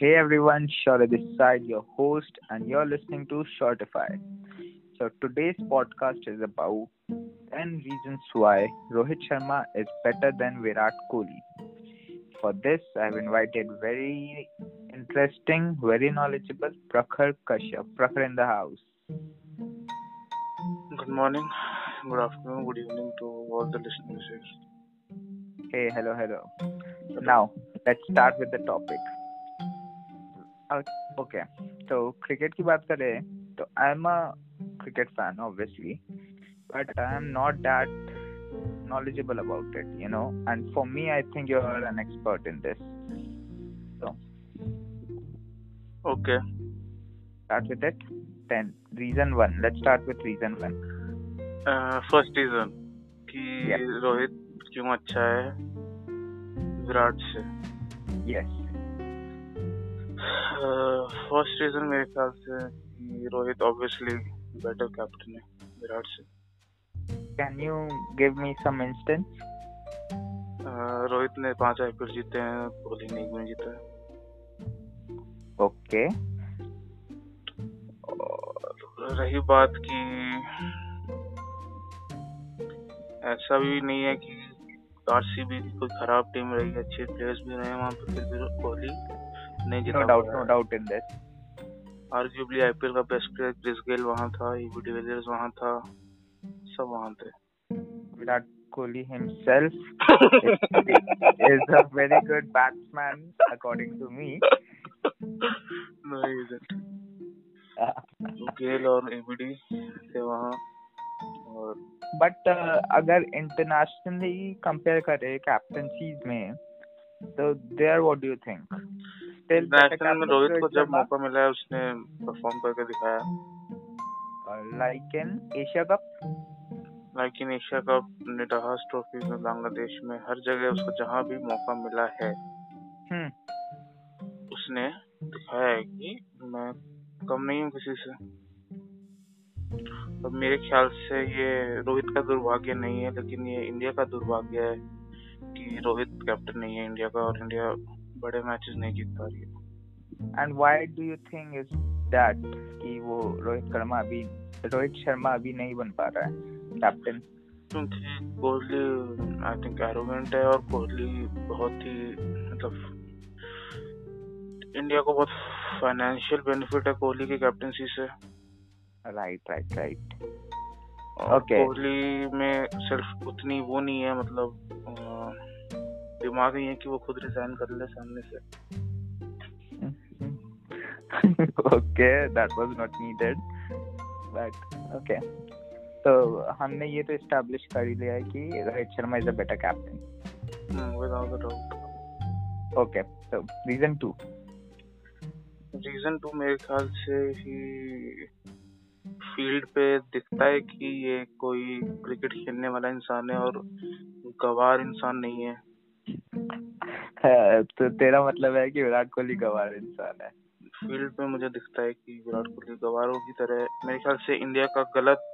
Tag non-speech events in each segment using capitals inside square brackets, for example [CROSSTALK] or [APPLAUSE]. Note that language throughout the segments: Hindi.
Hey everyone, Shore this side, your host, and you're listening to Shortify. So today's podcast is about 10 reasons why Rohit Sharma is better than Virat Kohli. For this, I've invited very interesting, very knowledgeable Prakhar Kashyap. Prakhar in the house. Good morning, good afternoon, good evening to all the listeners. Hey, hello, hello. Now, let's start with the topic. Okay तो क्रिकेट की बात करें तो I am a cricket fan obviously but I am not that knowledgeable about it you know and for me I think you are an expert in this so okay start with it ten reason one let's start with reason one first reason कि रोहित क्यों अच्छा है? विराट से। यस फ़र्स्ट रीजन मेरे ख्याल से रोहित ऑब्वियसली बेटर कैप्टन है विराट से। Can you give me some instance? Uh, Rohit ने पाँच आईपीएल जीते हैं कोहली ने एक भी जीता है। Okay. और रही बात कि ऐसा भी नहीं है कि आरसीबी कोई खराब टीम रही है अच्छे प्लेयर्स भी रहे हैं वहाँ पे फिर भी कोहली नहीं जीता no doubt no doubt in this. Arguably IPL का बेस्ट प्लेयर क्रिस गेल वहाँ था ईवी डिविलियर्स वहाँ था सब वहाँ थे। virat kohli himself is a very good batsman according to me. No, he isn't. गेल और एबीडी थे वहाँ और बट अगर इंटरनेशनली कंपेयर करें कैप्टनसीज में तो there what do you think still national में रोहित को जब मौका मिला है उसने परफॉर्म करके दिखाया। Like in Asia Cup like in Asia Cup Nidahas Trophy में बांग्लादेश में हर जगह उसको जहाँ भी मौका मिला है हम्म। उसने दिखाया है कि मैं कम नहीं हूँ किसी से। तो मेरे ख्याल से ये रोहित का दुर्भाग्य नहीं है लेकिन ये इंडिया का दुर्भाग्य है कि रोहित कैप्टन नहीं है इंडिया का और इंडिया बड़े मैचेस नहीं जीत पा रही है। And why do you think is that कि वो रोहित शर्मा अभी रोहित शर्मा अभी नहीं बन पा रहा है कैप्टन क्योंकि कोहली आई थिंक एरोगेंट है और कोहली बहुत ही मतलब इंडिया को बहुत फाइनेंशियल बेनिफिट है कोहली की कैप्टनसी से। राइट राइट राइट और कोहली में सिर्फ़ उतनी वो नहीं है मतलब दिमाग नहीं है कि वो खुद रिजाइन कर ले सामने से। [LAUGHS] Okay that was not needed but okay. तो हमने ये तो एस्टैब्लिश कर ही लिया है कि Rohit Sharma is a better captain without a doubt okay so reason 2 reason two मेरे ख्याल से ही फ़ील्ड पे दिखता है कि ये कोई क्रिकेट खेलने वाला इंसान है और गवार इंसान नहीं है हाँ, तो तेरा मतलब है कि विराट कोहली गवार इंसान है। फ़ील्ड पे मुझे दिखता है कि विराट कोहली गवारों की तरह मेरे ख्याल से इंडिया का गलत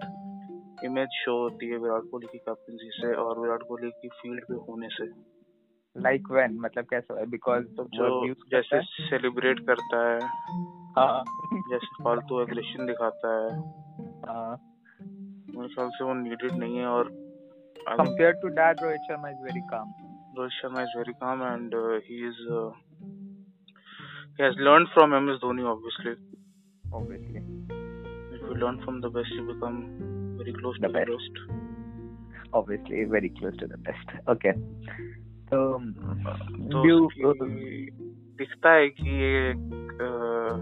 इमेज शो होती है विराट कोहली की कैप्टनसी से और विराट कोहली की फ़ील्ड पे होने से। लाइक व्हेन मतलब कैसा है? बिकॉज़ तो जो जैसे सेलिब्रेट करता है। हाँ। जैसे फालतू एग्रेशन दिखाता है। हाँ। मेरे ख्याल से वो नीडेड नहीं है और compared to that Rohit Sharma is very calm Rohit Sharma is very calm and uh, he is uh, he has learned from MS Dhoni obviously. obviously If you learn from the best, you become very close The to best. the best. obviously very close to the best okay so तो you दिखता है कि ये एक, uh,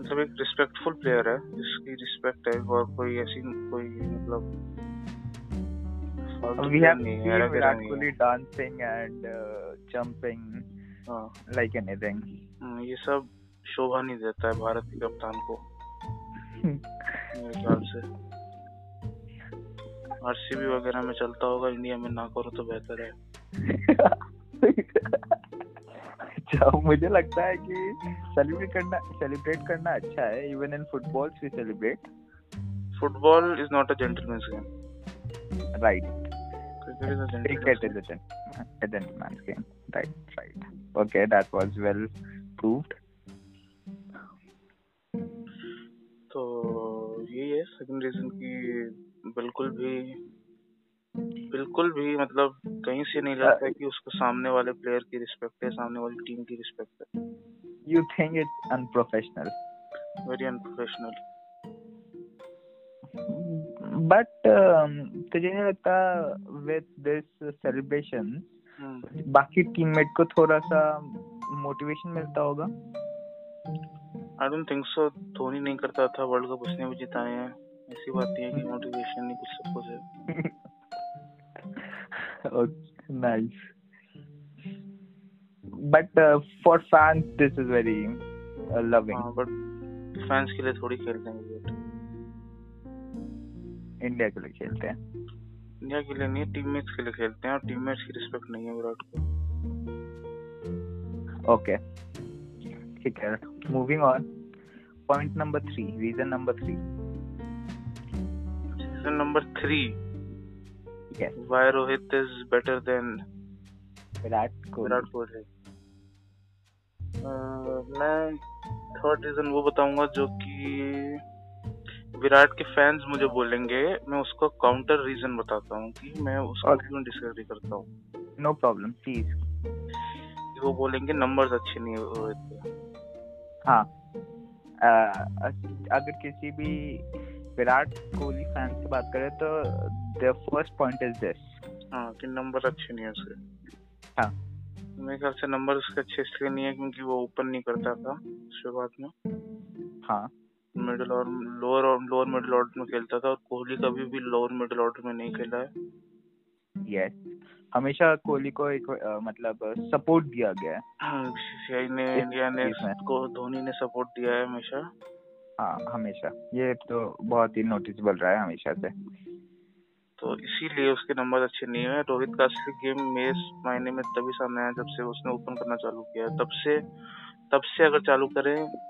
मतलब एक रिस्पेक्टफुल प्लेयर है जिसकी रिस्पेक्ट है और कोई ऐसी कोई मतलब we have seen Virat Kohli dancing and uh, jumping हाँ। like anything. हम्म, ये सब शोभा नहीं देता है भारत के कप्तान को। मेरे ख्याल से। आरसीबी वगैरह में चलता होगा इंडिया में ना करो तो बेहतर है। अच्छा मुझे लगता है कि सेलिब्रेट करना सेलिब्रेट करना अच्छा है even in football we celebrate football is not a gentleman's game right Cricket is a Cricket gentleman's is a, gen- a gentleman's game. Right, right. Okay, that was well proved. तो यही है सेकंड रीजन कि बिल्कुल भी बिल्कुल भी मतलब कहीं से नहीं लगता है कि उसको सामने वाले प्लेयर की रिस्पेक्ट है सामने वाली टीम की रिस्पेक्ट है You think it's unprofessional, very unprofessional but um, तुझे नहीं लगता with this celebration बाकी टीममेट को थोड़ा सा मोटिवेशन मिलता होगा? I don't think so Dhoni नहीं करता था वर्ल्ड कप उसने भी जिताए हैं। ऐसी बात नहीं है कि मोटिवेशन नहीं कुछ सब कुछ है। [LAUGHS] Okay, nice. But for fans, this is very uh, loving. हाँ बट फैंस के लिए थोड़ी खेलते हैं इंडिया के लिए खेलते हैं। इंडिया के लिए नहीं टीममेट्स के लिए खेलते हैं और टीममेट्स की रिस्पेक्ट नहीं है विराट को। ओके ठीक है moving on point number three reason number three reason number three why Rohit is better than Virat Kohli Virat Kohli मैं थर्ड रीजन वो बताऊँगा जो कि विराट के फैंस मुझे बोलेंगे मैं उसको काउंटर रीजन बताता हूँ कि मैं उसको Okay. क्यों डिसएग्री करता हूँ। नो प्रॉब्लम प्लीज़ वो बोलेंगे नंबर्स अच्छे नहीं है रोहित के हाँ। अ, अगर किसी भी विराट कोहली फ़ैन से बात करें तो the first point is this हाँ कि नंबर अच्छे नहीं है उसके। हाँ। मेरे ख्याल से नंबर उसके अच्छे इसलिए नहीं है क्योंकि वो ओपन नहीं करता था शुरुआत में। हाँ। मिडिल और लोअर और लोअर मिडिल ऑर्डर में खेलता था और कोहली कभी भी लोअर मिडिल ऑर्डर में नहीं खेला है। यस हमेशा कोहली को एक अ, मतलब सपोर्ट दिया गया है। बीसीसीआई ने इंडिया ने को धोनी ने सपोर्ट दिया है हमेशा। हाँ हमेशा। ये तो बहुत ही नोटिसबल रहा है हमेशा से। तो इसीलिए उसके नंबर अच्छे नहीं है। रोहित का असली गेम मेरे मायने में तभी सामने आया जब से उसने ओपन करना चालू किया। तब से तब से अगर चालू करें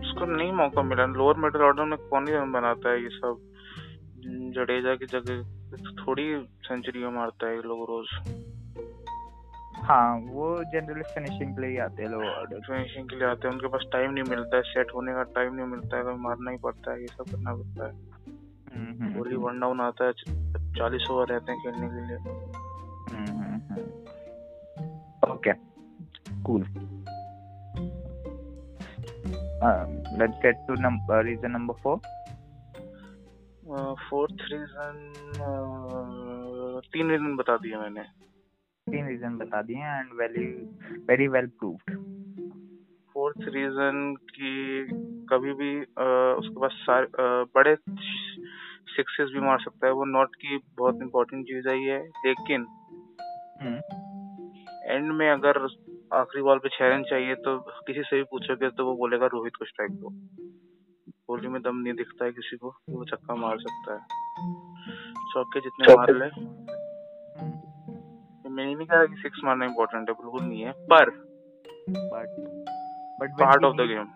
उसको नहीं मौका मिला। लोअर मिडिल ऑर्डर में कौन ही रन बनाता है ये सब? जडेजा की जगह थोड़ी सेंचुरियाँ मारता है ये लोग रोज। हाँ वो जनरली फिनिशिंग के लिए आते हैं लोग ऑर्डर फिनिशिंग के लिए आते हैं उनके पास टाइम नहीं मिलता है। सेट होने का टाइम नहीं मिलता है कभी मारना ही पड़ता है ये सब करना पड़ता है। कोहली वन डाउन आता है चालीस ओवर रहते हैं खेलने के लिए। Okay, cool. Um, let's get to num- uh, reason number four. Fourth reason तीन रीजन बता दिए मैंने। तीन रीजन बता दिए and very very well proved fourth reason कि कभी भी अह, उसके पास सारे अह, बड़े सिक्सेस भी मार सकता है वो नॉट की बहुत इंपॉर्टेंट चीज़ है ये लेकिन एंड में अगर आखिरी बॉल पे छह रन चाहिए तो किसी से भी पूछोगे तो वो बोलेगा रोहित को स्ट्राइक दो। कोहली में दम नहीं दिखता है किसी को वो छक्का मार सकता है। चौके जितने मार ले मैं नहीं कह रहा कि सिक्स मारना इंपॉर्टेंट है बिल्कुल नहीं है पर but but part of the game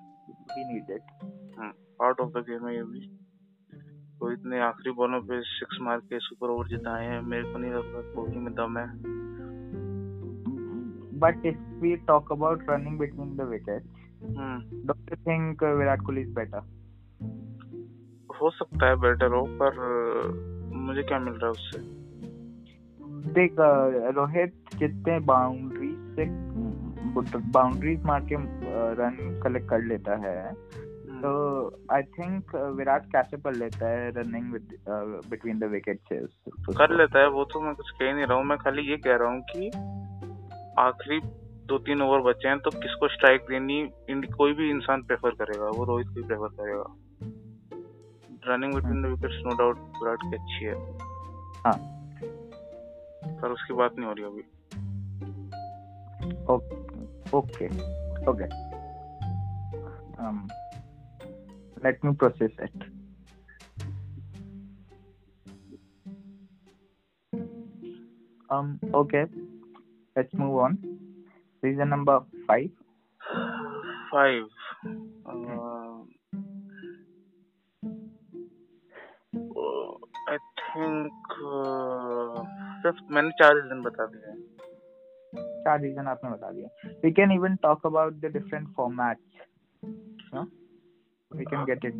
we need it part of the game है ये भी। रोहित ने आखिरी बॉलों पे सिक्स मार के सुपर ओवर जिताए हैं मेरे को नहीं लगता कोहली में दम है। But if we talk about running between the wickets hmm don't you think Virat Kohli is better हो सकता है बेटर हो पर अह, मुझे क्या मिल रहा है उससे? देख अ, रोहित जितने बाउंड्री से बाउंड्रीज मार के रन कलेक्ट कर लेता है। तो आई थिंक विराट कैसे कर लेता है रनिंग बिटवीन द विकेट्स कर लेता है वो तो मैं कुछ कह नहीं रहा हूँ। मैं खाली ये कह रहा हूँ कि आखिरी दो तीन ओवर बचे हैं तो किसको स्ट्राइक देनी कोई भी इंसान प्रेफर करेगा वो रोहित को प्रेफर करेगा। Running between the wickets no doubt Virat की अच्छी है। हाँ। पर उसकी बात नहीं हो रही अभी। okay um let me process it. Um okay. Let's move on. Reason number five. Five. Uh, I think uh, fifth मैंने चार रीजन बता दिए हैं। चार रीजन आपने बता दिया we can even talk about the different formats we can get it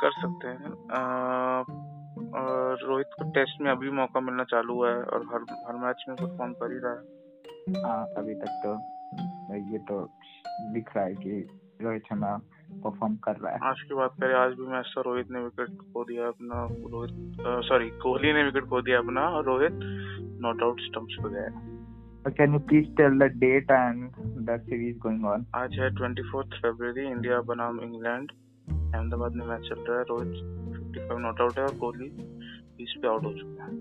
कर सकते हैं। और रोहित को टेस्ट में अभी मौका मिलना चालू हुआ है और हर हर मैच में परफॉर्म कर ही रहा है। हाँ अभी तक तो ये तो दिख रहा है कि रोहित शर्मा परफॉर्म कर रहा है। आज की बात करें आज भी मैच तो रोहित ने विकेट खो दिया अपना रोहित सॉरी कोहली ने विकेट खो दिया अपना और रोहित नॉट आउट स्टंप्स पे गया। Can you please tell the date and the series going on? आज है ट्वेंटी फोर्थ फेब्रवरी इंडिया बनाम इंग्लैंड अहमदाबाद में मैच चल रहा है Rohit fifty five not out है और कोहली बीस पे आउट हो चुका है।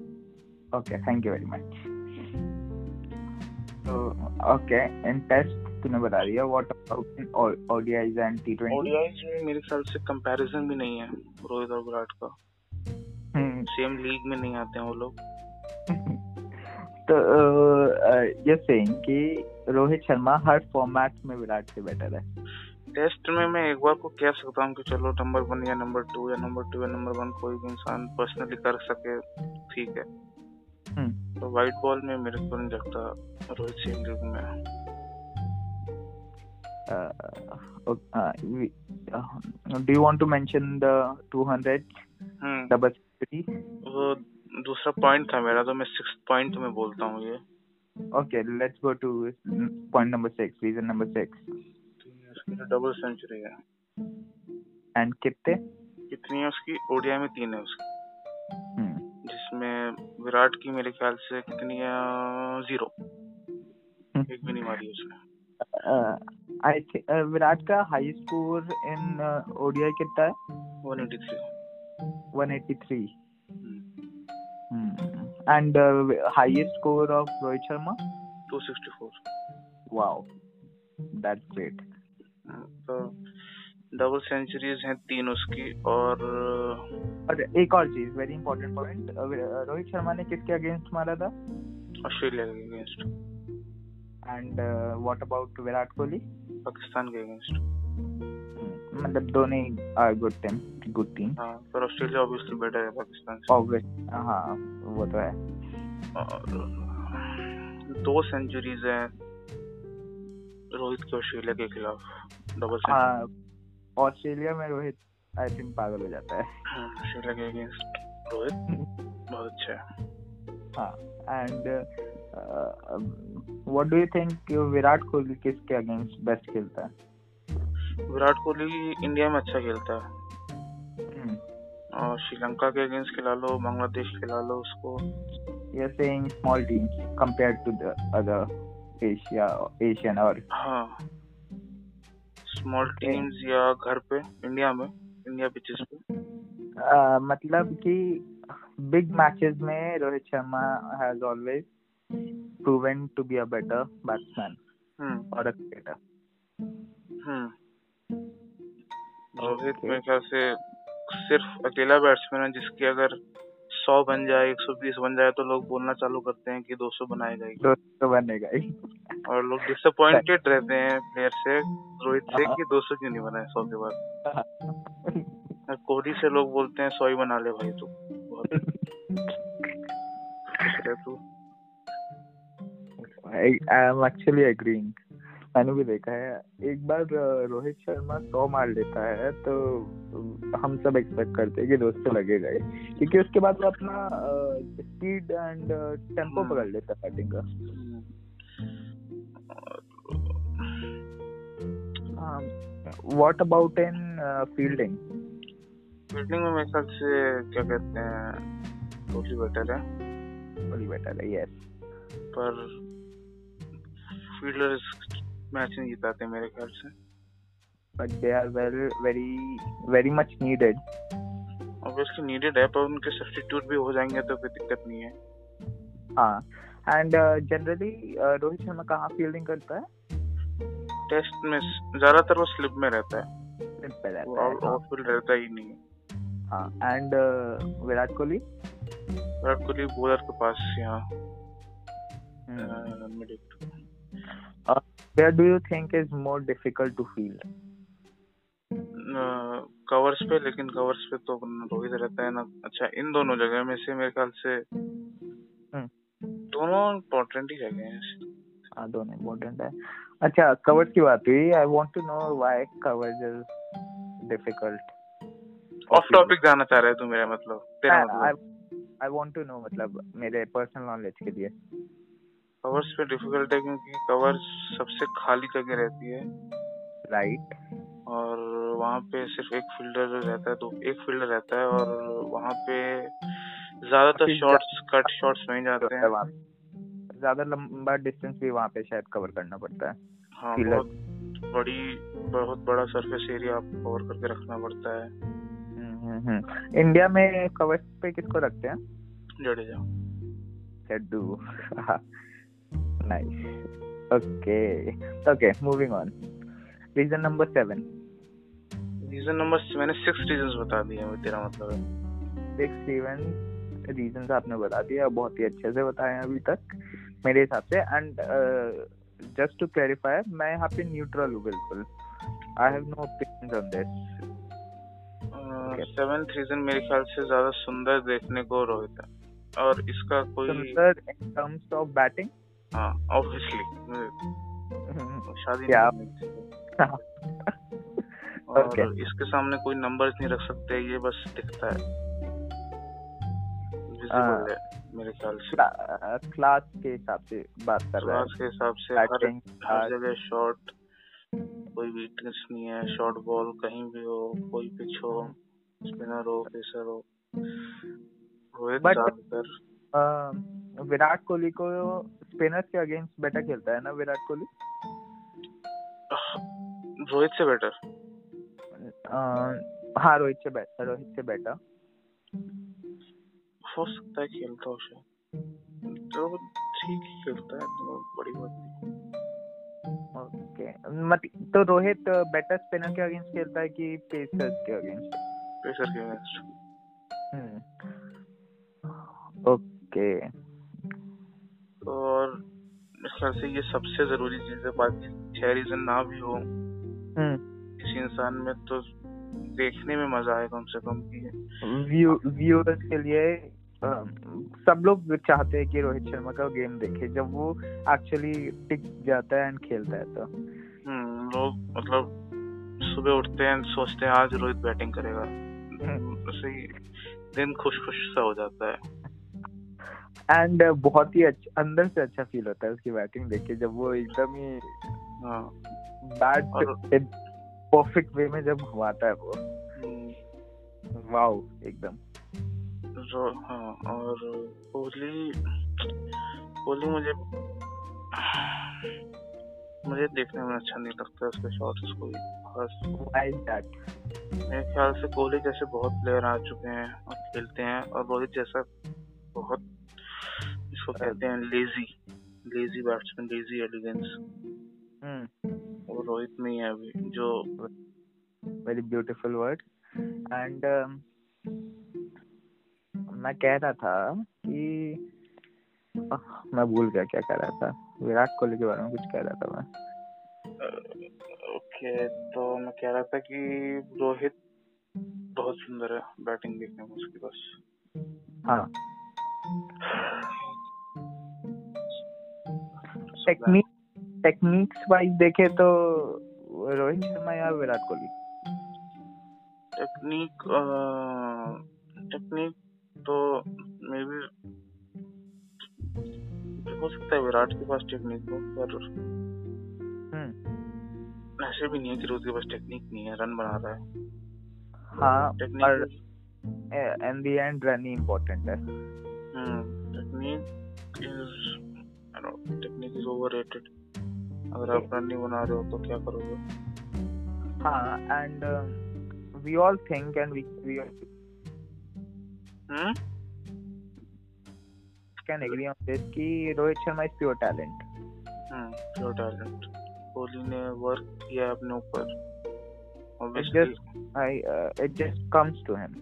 Okay thank you very much okay in test तूने बता दिया व्हाट अबाउट ओडीआईज एंड टी20 ओडीआईज में मेरे ख्याल से कंपैरिजन भी नहीं है रोहित और विराट का। Same hmm. लीग में नहीं आते हैं वो लोग। [LAUGHS] तो ये सेइंग कि रोहित शर्मा हर फॉर्मेट में विराट से बेटर है। टेस्ट में मैं एक बार को कह सकता हूँ कि चलो नंबर वन या नंबर टू या नंबर टू या नंबर वन कोई भी इंसान पर्सनली कर सके ठीक है। हम्म। तो व्हाइट बॉल में मेरे को नहीं लगता रोहित सिंह लीग में do you want to mention the 200 double century वो दूसरा पॉइंट था मेरा तो मैं सिक्स पॉइंट में बोलता हूँ ये। Okay let's go to point number six reason number six double century है। एंड कितने? कितनी है उसकी? ओडिया में तीन है उसकी। Hmm. जिसमें विराट की मेरे ख्याल से कितनी है ज़ीरो hmm. एक भी नहीं मारी उसने I uh, think uh, Virat का हाई स्कोर इन ओडिया कितना है 183 183 And uh, highest score of Rohit Sharma? 264. Wow, that's great. तो डबल सेंचुरीज हैं तीन उसकी और और एक और चीज़ very important point Rohit Sharma ने किसके अगेंस्ट मारा था? ऑस्ट्रेलिया के against and what about Virat Kohli? Pakistan के अगेंस्ट मतलब दोनों ही are good team good team हाँ पर ऑस्ट्रेलिया ऑब्वियसली बेटर है पाकिस्तान से। ऑब्वियस हाँ वो तो है। और दो सेंचुरीज हैं रोहित के ऑस्ट्रेलिया के खिलाफ डबल हाँ ऑस्ट्रेलिया में रोहित आई थिंक पागल हो जाता है। ऑस्ट्रेलिया के अगेंस्ट रोहित बहुत अच्छा है। हाँ and what do you think Virat Kohli किसके अगेंस्ट बेस्ट खेलता है? विराट कोहली इंडिया में अच्छा खेलता है। हम्म। और श्रीलंका के अगेंस्ट खिला लो बांग्लादेश खिला लो उसको। You're saying small teams compared to the other Asia Asian और हाँ। स्मॉल टीम्स या घर पे इंडिया में इंडिया पिचेस पे uh, मतलब कि बिग मैचेस में Rohit Sharma has always proven to be a better batsman hmm. or a cricketer. Hmm. Rohit मेरे ख्याल से सिर्फ़ अकेला बैट्समैन है जिसकी अगर सौ बन जाए एक सौ बीस बन जाए तो लोग बोलना चालू करते हैं कि दो सौ बनाएगा ही दो सौ बनेगा ही। और लोग डिसअपॉइंटेड रहते हैं प्लेयर से रोहित से कि दो सौ क्यों नहीं बनाए सौ के बाद? कोहली से लोग बोलते हैं सौ ही बना ले भाई तू। [LAUGHS] तू। आई एम एक्चुअली एग्रीइंग मैंने भी देखा है। एक बार रोहित शर्मा सौ मार लेता है तो हम सब एक्सपेक्ट करते हैं कि दोस्तों लगेगा ही। क्योंकि उसके बाद वो अपना स्पीड एंड टेंपो पकड़ लेता है बैटिंग का। What about in fielding fielding में मेरे ख्याल से क्या कहते हैं कोहली बेटर है। कोहली बेटर है यस पर फील्डर्स मैच नहीं जिताते मेरे ख्याल से। But they are very very very much needed obviously needed है पर उनके सब्स्टिट्यूट भी हो जाएँगे तो कोई दिक्कत नहीं है। हाँ। एंड जनरली रोहित शर्मा कहाँ फील्डिंग करता है? टेस्ट में ज़्यादातर वो स्लिप में रहता है। Slip पे रहता है आउट- आउटफील्ड रहता ही नहीं हाँ। एंड विराट कोहली? विराट कोहली बॉलर के पास यहाँ. Middle Where do you think is more difficult to field? Covers पे लेकिन कवर्स पे तो रोहित रहता है ना। अच्छा इन दोनों जगह में से मेरे ख्याल से हम्म। दोनों इम्पोर्टेंट ही जगह हैं। हाँ दोनों इम्पोर्टेंट है। अच्छा कवर्स की बात हुई। I want to know why covers is difficult of topic जाना चाह रहे तू मेरा मतलब तेरा मतलब। आई वांट टू नो मतलब मेरे पर्सनल नॉलेज के लिए। कवर्स पे डिफ़िकल्ट है क्योंकि कवर्स सबसे खाली जगह रहती है। राइट और वहाँ पे सिर्फ़ एक फील्डर रहता है तो एक फील्डर रहता है और वहाँ पे ज़्यादातर शॉट्स कट शॉट्स वहीं जाते हैं। वहाँ ज़्यादा लंबा डिस्टेंस भी वहाँ पे शायद कवर करना पड़ता है। हाँ बहुत बड़ी बहुत बड़ा सरफेस एरिया आपको कवर करके रखना पड़ता है। हम्म, हम्म, हम्म। इंडिया में कवर्स पे किसको रखते हैं? Jadeja. Chaddu. [LAUGHS] nice. Okay. Okay, moving on. Reason number seven. Reason number मैंने सिक्स रीजंस बता दिए हैं तेरा मतलब है Six seven reasons आपने बता दिया बहुत ही अच्छे से बताए हैं अभी तक मेरे हिसाब से एंड जस्ट टू क्लैरिफाई मैं यहाँ पे न्यूट्रल हूँ बिल्कुल I have no opinions on this seventh reason मेरे ख्याल से ज़्यादा सुंदर देखने को रोहित है और इसका कोई सुंदर इन टर्म्स ऑफ़ बैटिंग हाँ ऑब्वियसली [LAUGHS] शादी क्या? [LAUGHS] और Okay. इसके सामने कोई नंबर्स नहीं रख सकते ये बस दिखता है हाँ। विजिबल है मेरे ख्याल से क्लास के हिसाब से बात कर रहा क्लास के हिसाब से हर हर जगह शॉट कोई वीकनेस नहीं है शॉर्ट बॉल कहीं भी हो कोई पिच हो स्पिनर हो पेसर हो रोहित विराट कोहली को स्पिनर्स के अगेंस्ट बेटर खेलता है ना विराट कोहली? रोहित से बेटर हाँ रोहित से बेटर रोहित से बेटर हो सकता है खेलता हो शायद. तो ठीक खेलता है तो बड़ी बात नहीं. ओके मत तो रोहित बेटर स्पिनर के अगेंस्ट खेलता है कि पेसर्स के अगेंस्ट? पेसर के अगेंस्ट. ओके और मेरे ख्याल से ये सबसे ज़रूरी चीज़ है बाकी छह रीजन ना भी हो। हम्म। किसी इंसान में तो देखने में मज़ा आए कम से कम की व्यू व्यूअर्स के लिए सब लोग चाहते हैं कि रोहित शर्मा का गेम देखे। जब वो एक्चुअली टिक जाता है एंड खेलता है तो। हम्म लोग मतलब सुबह उठते हैं सोचते हैं आज रोहित बैटिंग करेगा। ऐसे ही दिन खुश खुश सा हो जाता है। एंड बहुत ही अच्छा अंदर से अच्छा फील होता है उसकी बैटिंग देख के जब वो एकदम ही बैट परफेक्ट वे में जब घुमाता है वो। हम्म, वाओ एकदम। जो हाँ और कोहली कोहली मुझे मुझे देखने में अच्छा नहीं लगता उसके शॉट्स कोई खास। मेरे ख्याल से कोहली जैसे बहुत प्लेयर आ चुके हैं और खेलते हैं और रोहित जैसा बहुत इसको कहते हैं lazy lazy batsman lazy elegance वो रोहित में ही है अभी जो वेरी ब्यूटीफुल वर्ड एंड मैं कह रहा था कि आह, मैं भूल गया क्या कह रहा था। विराट कोहली के बारे में कुछ कह रहा था मैं। ओके तो मैं कह रहा था कि रोहित बहुत सुंदर है बैटिंग देखने में उसके पास। हाँ। टेक्निक टेक्निक्स वाइज देखे तो रोहित शर्मा या विराट कोहली टेक्निक टेक्निक तो मे बी हो सकता है विराट के पास टेक्निक हो पर हम्म। ऐसे भी नहीं है कि रोहित के पास टेक्निक नहीं है रन बना रहा है। हाँ और technique in the end run he. Important है technique is technique is overrated अगर आप रन नहीं बना रहे हो तो क्या करोगे? हाँ and we all think and we we hmm can agree on this कि Rohit Sharma is pure talent hmm pure talent Kohli ने वर्क किया अपने ऊपर It just I uh, it just comes to him.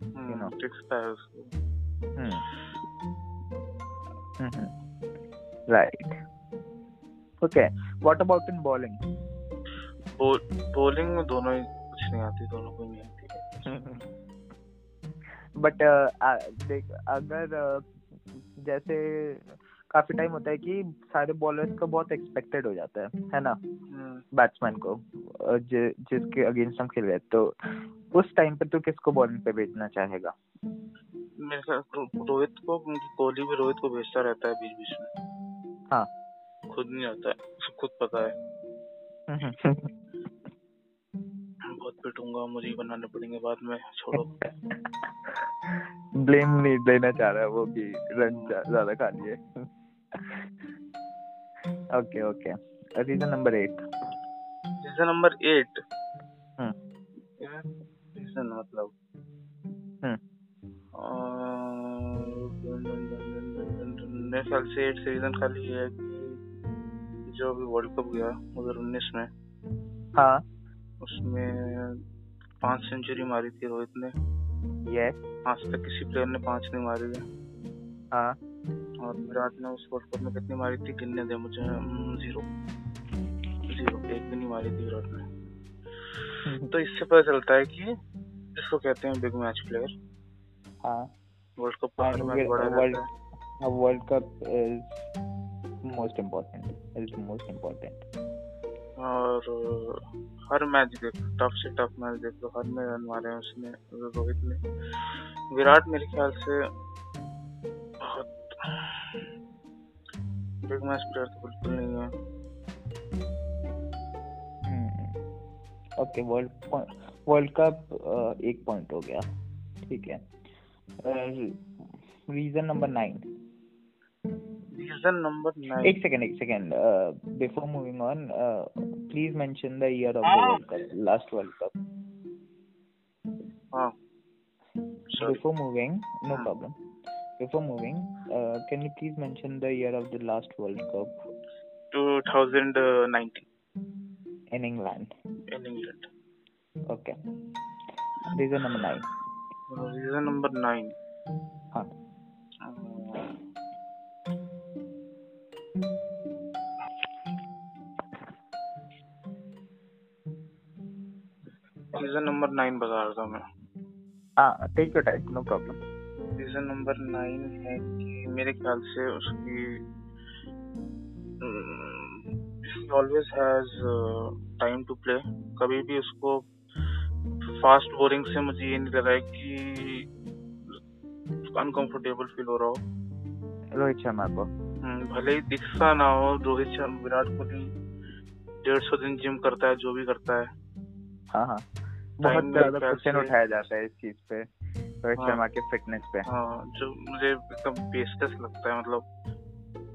you know. दिखता है उसको Hmm. Right. Okay. What about in bowling? Bowling में दोनों ही कुछ नहीं आती दोनों को नहीं आती [LAUGHS] बट देख अगर uh, जैसे काफ़ी टाइम होता है कि सारे बॉलर्स का बहुत एक्सपेक्टेड हो जाता है है ना हम्म, बैट्समैन को जि, जिसके अगेंस्ट हम खेल रहे तो उस टाइम पे तू किसको बॉलिंग पे भेजना चाहेगा मेरे ख्याल रोहित को कोहली भी रोहित को भेजता रहता है बीच बीच में हाँ. खुद नहीं आता है खुद पता है बहुत पिटूँगा मुझे बनाने पड़ेंगे बाद में छोड़ो. [LAUGHS] ब्लेम नहीं देना चाह रहा है वो कि रन ज़्यादा खा लिए okay okay reason number eight reason number eight reason मतलब? हम्म. मेरे ख्याल से एट रीजन खाली ये है कि जो अभी वर्ल्ड कप गया हज़ार उन्नीस में। हाँ। उसमें पाँच सेंचुरी मारी थी रोहित ने। यस आज तक किसी प्लेयर ने पाँच नहीं मारी है। हाँ। और विराट ने उस वर्ल्ड कप में कितनी मारी थी? गिनने दे मुझे? हम्म, ज़ीरो ज़ीरो एक भी नहीं मारी थी विराट ने। तो इससे पता चलता है कि जिसको कहते हैं बिग मैच प्लेयर हाँ। वर्ल्ड कप का मैच बड़ा World रहता है। A World Cup is most important. Is most important. और हर मैच देख टफ से टफ मैच देख लो हर में रन मारे हैं उसने रोहित ने। विराट मेरे ख्याल से बहुत बिग मैच प्लेयर तो बिल्कुल नहीं है। ओके वर्ल्ड वर्ल्ड कप एक पॉइंट हो गया। ठीक है। reason number hmm. nine. Reason number nine. Eight second, eight second. Uh, before moving on, uh, please mention the year of ah. the World Cup, last World Cup. Ah. Before moving, no hmm. problem. Before moving, uh, can you please mention the year of the last World Cup? 2019. In England. In England. Okay. Reason number nine. Uh, reason number nine. रहा था मैं। हाँ take your time no problem. Reason number nine है कि मेरे ख्याल से उसकी always has time to play कभी भी उसको फास्ट बोलिंग से मुझे ये नहीं लगा है कि अनकंफर्टेबल फील हो रहा हो। रोहित शर्मा को। हम्म, भले ही दिखता ना हो रोहित शर्मा विराट कोहली डेढ़ सौ दिन जिम करता है जो भी करता है। हाँ हाँ। बहुत ज़्यादा क्वेश्चन उठाया जाता है इस चीज़ पे रोहित हाँ। शर्मा के फिटनेस पे। हाँ जो मुझे एकदम बेस्टस लगता है मतलब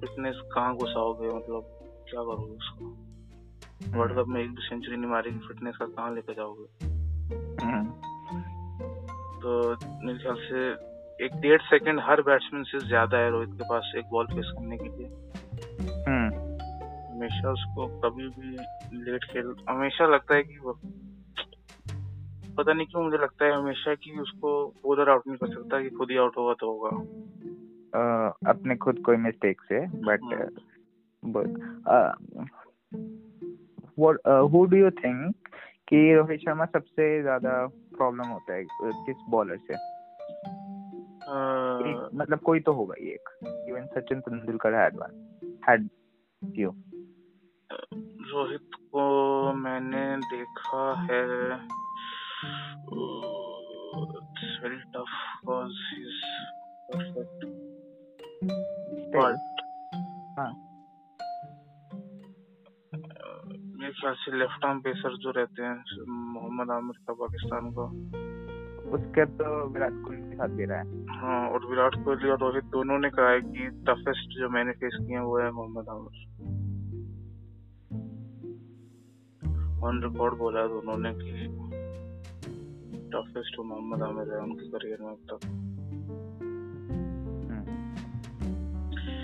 फिटनेस कहाँ घुसाओगे मतलब क्या करोगे उसको? वर्ल्ड कप में एक भी सेंचुरी नहीं मारेगी फिटनेस का कहाँ लेके जाओगे? हम्म, तो मेरे ख्याल से एक डेढ़ सेकंड हर बैट्समैन से ज़्यादा है रोहित के पास एक बॉल फेस करने के लिए। हम्म, हमेशा उसको कभी भी लेट खेल हमेशा लगता है कि पता नहीं क्यों मुझे लगता है हमेशा कि उसको उधर आउट नहीं कर सकता कि खुद ही आउट होगा तो होगा। अ, अपने खुद कोई मिस्टेक से बट हाँ। डू यू थिंक कि रोहित शर्मा सबसे ज़्यादा प्रॉब्लम होता है किस बॉलर से? एक- मतलब कोई तो होगा ही एक even Sachin Tendulkar had one had you Rohit को मैंने देखा है very tough because he is perfect but हाँ। मेरे ख्याल से लेफ़्ट आर्म पेसर जो रहते हैं मोहम्मद आमिर का पाकिस्तान का। उसके तो विराट कोहली के साथ भी रहा है। हाँ और विराट कोहली और रोहित दोनों ने कहा है कि टफेस्ट जो मैंने फेस हैं वो है मोहम्मद आमिर। ऑन रिकॉर्ड बोला है दोनों ने कि टफेस्ट टू मोहम्मद आमिर है उनके करियर में अब तक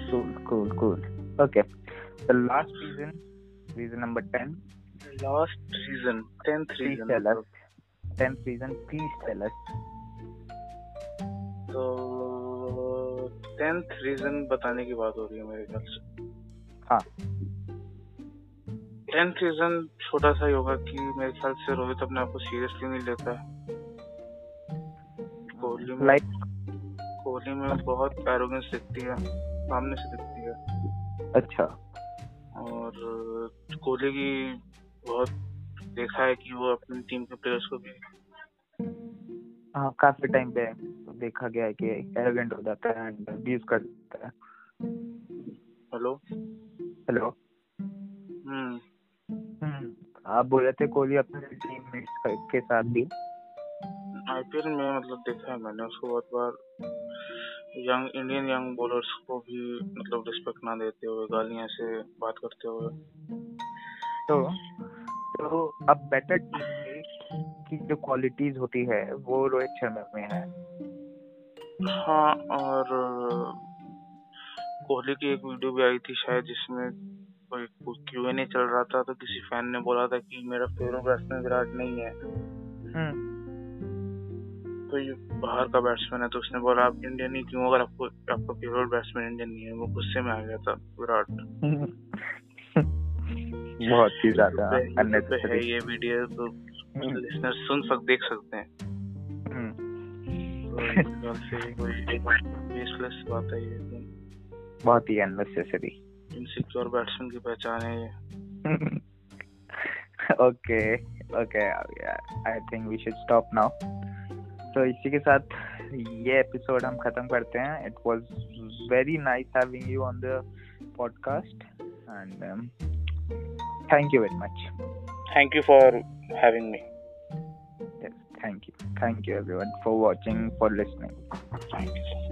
cool cool cool okay the last reason reason number 10 last reason 10th reason tell us 10th reason please tell us तो टेंथ रीजन बताने की बात हो रही है मेरे ख्याल से हाँ टेंथ रीजन छोटा सा ही होगा कि मेरे ख्याल से रोहित अपने आप को सीरियसली नहीं लेता है। कोहली में कोहली में बहुत एरोगेंस दिखती है सामने से दिखती है। अच्छा। और कोहली की बहुत देखा है कि वो अपनी टीम के प्लेयर्स को भी। हाँ काफ़ी टाइम पे देखा गया है कि एरोगेंट हो जाता है एंड अब्यूज कर देता है। हेलो हेलो आप बोल रहे थे कोहली अपने टीममेट्स के साथ भी? आईपीएल में मतलब देखा है मैंने उसको बहुत बार। यंग इंडियन यंग बॉलर्स को भी मतलब रिस्पेक्ट ना देते हुए गालियाँ से बात करते हुए। तो तो अब बेटर टीममेट की जो क्वालिटीज होती है वो रोहित शर्मा में है। हाँ और कोहली की एक वीडियो भी आई थी शायद जिसमें कोई क्यू एन ए चल रहा था तो किसी फ़ैन ने बोला था कि मेरा फेवरेट बैट्समैन विराट नहीं है। हम्म, तो ये बाहर का बैट्समैन है तो उसने बोला आप इंडियन ही क्यों अगर आपको आपका फेवरेट बैट्समैन इंडियन नहीं है। वो गुस्से में आ गया था विराट। [LAUGHS] बहुत ही ज़्यादा है ये वीडियो तो लिसनर सुन सक देख सकते हैं। तो कोई बेसलेस बात है ये। तो बहुत ही अननेसेसरी इनसिक्योर बैट्समैन की पहचान है ये। Okay okay I think we should stop now तो इसी के साथ ये एपिसोड हम खत्म करते हैं। It was very nice having you on the podcast and thank you very much thank you for having me thank you thank you everyone for watching for listening thank you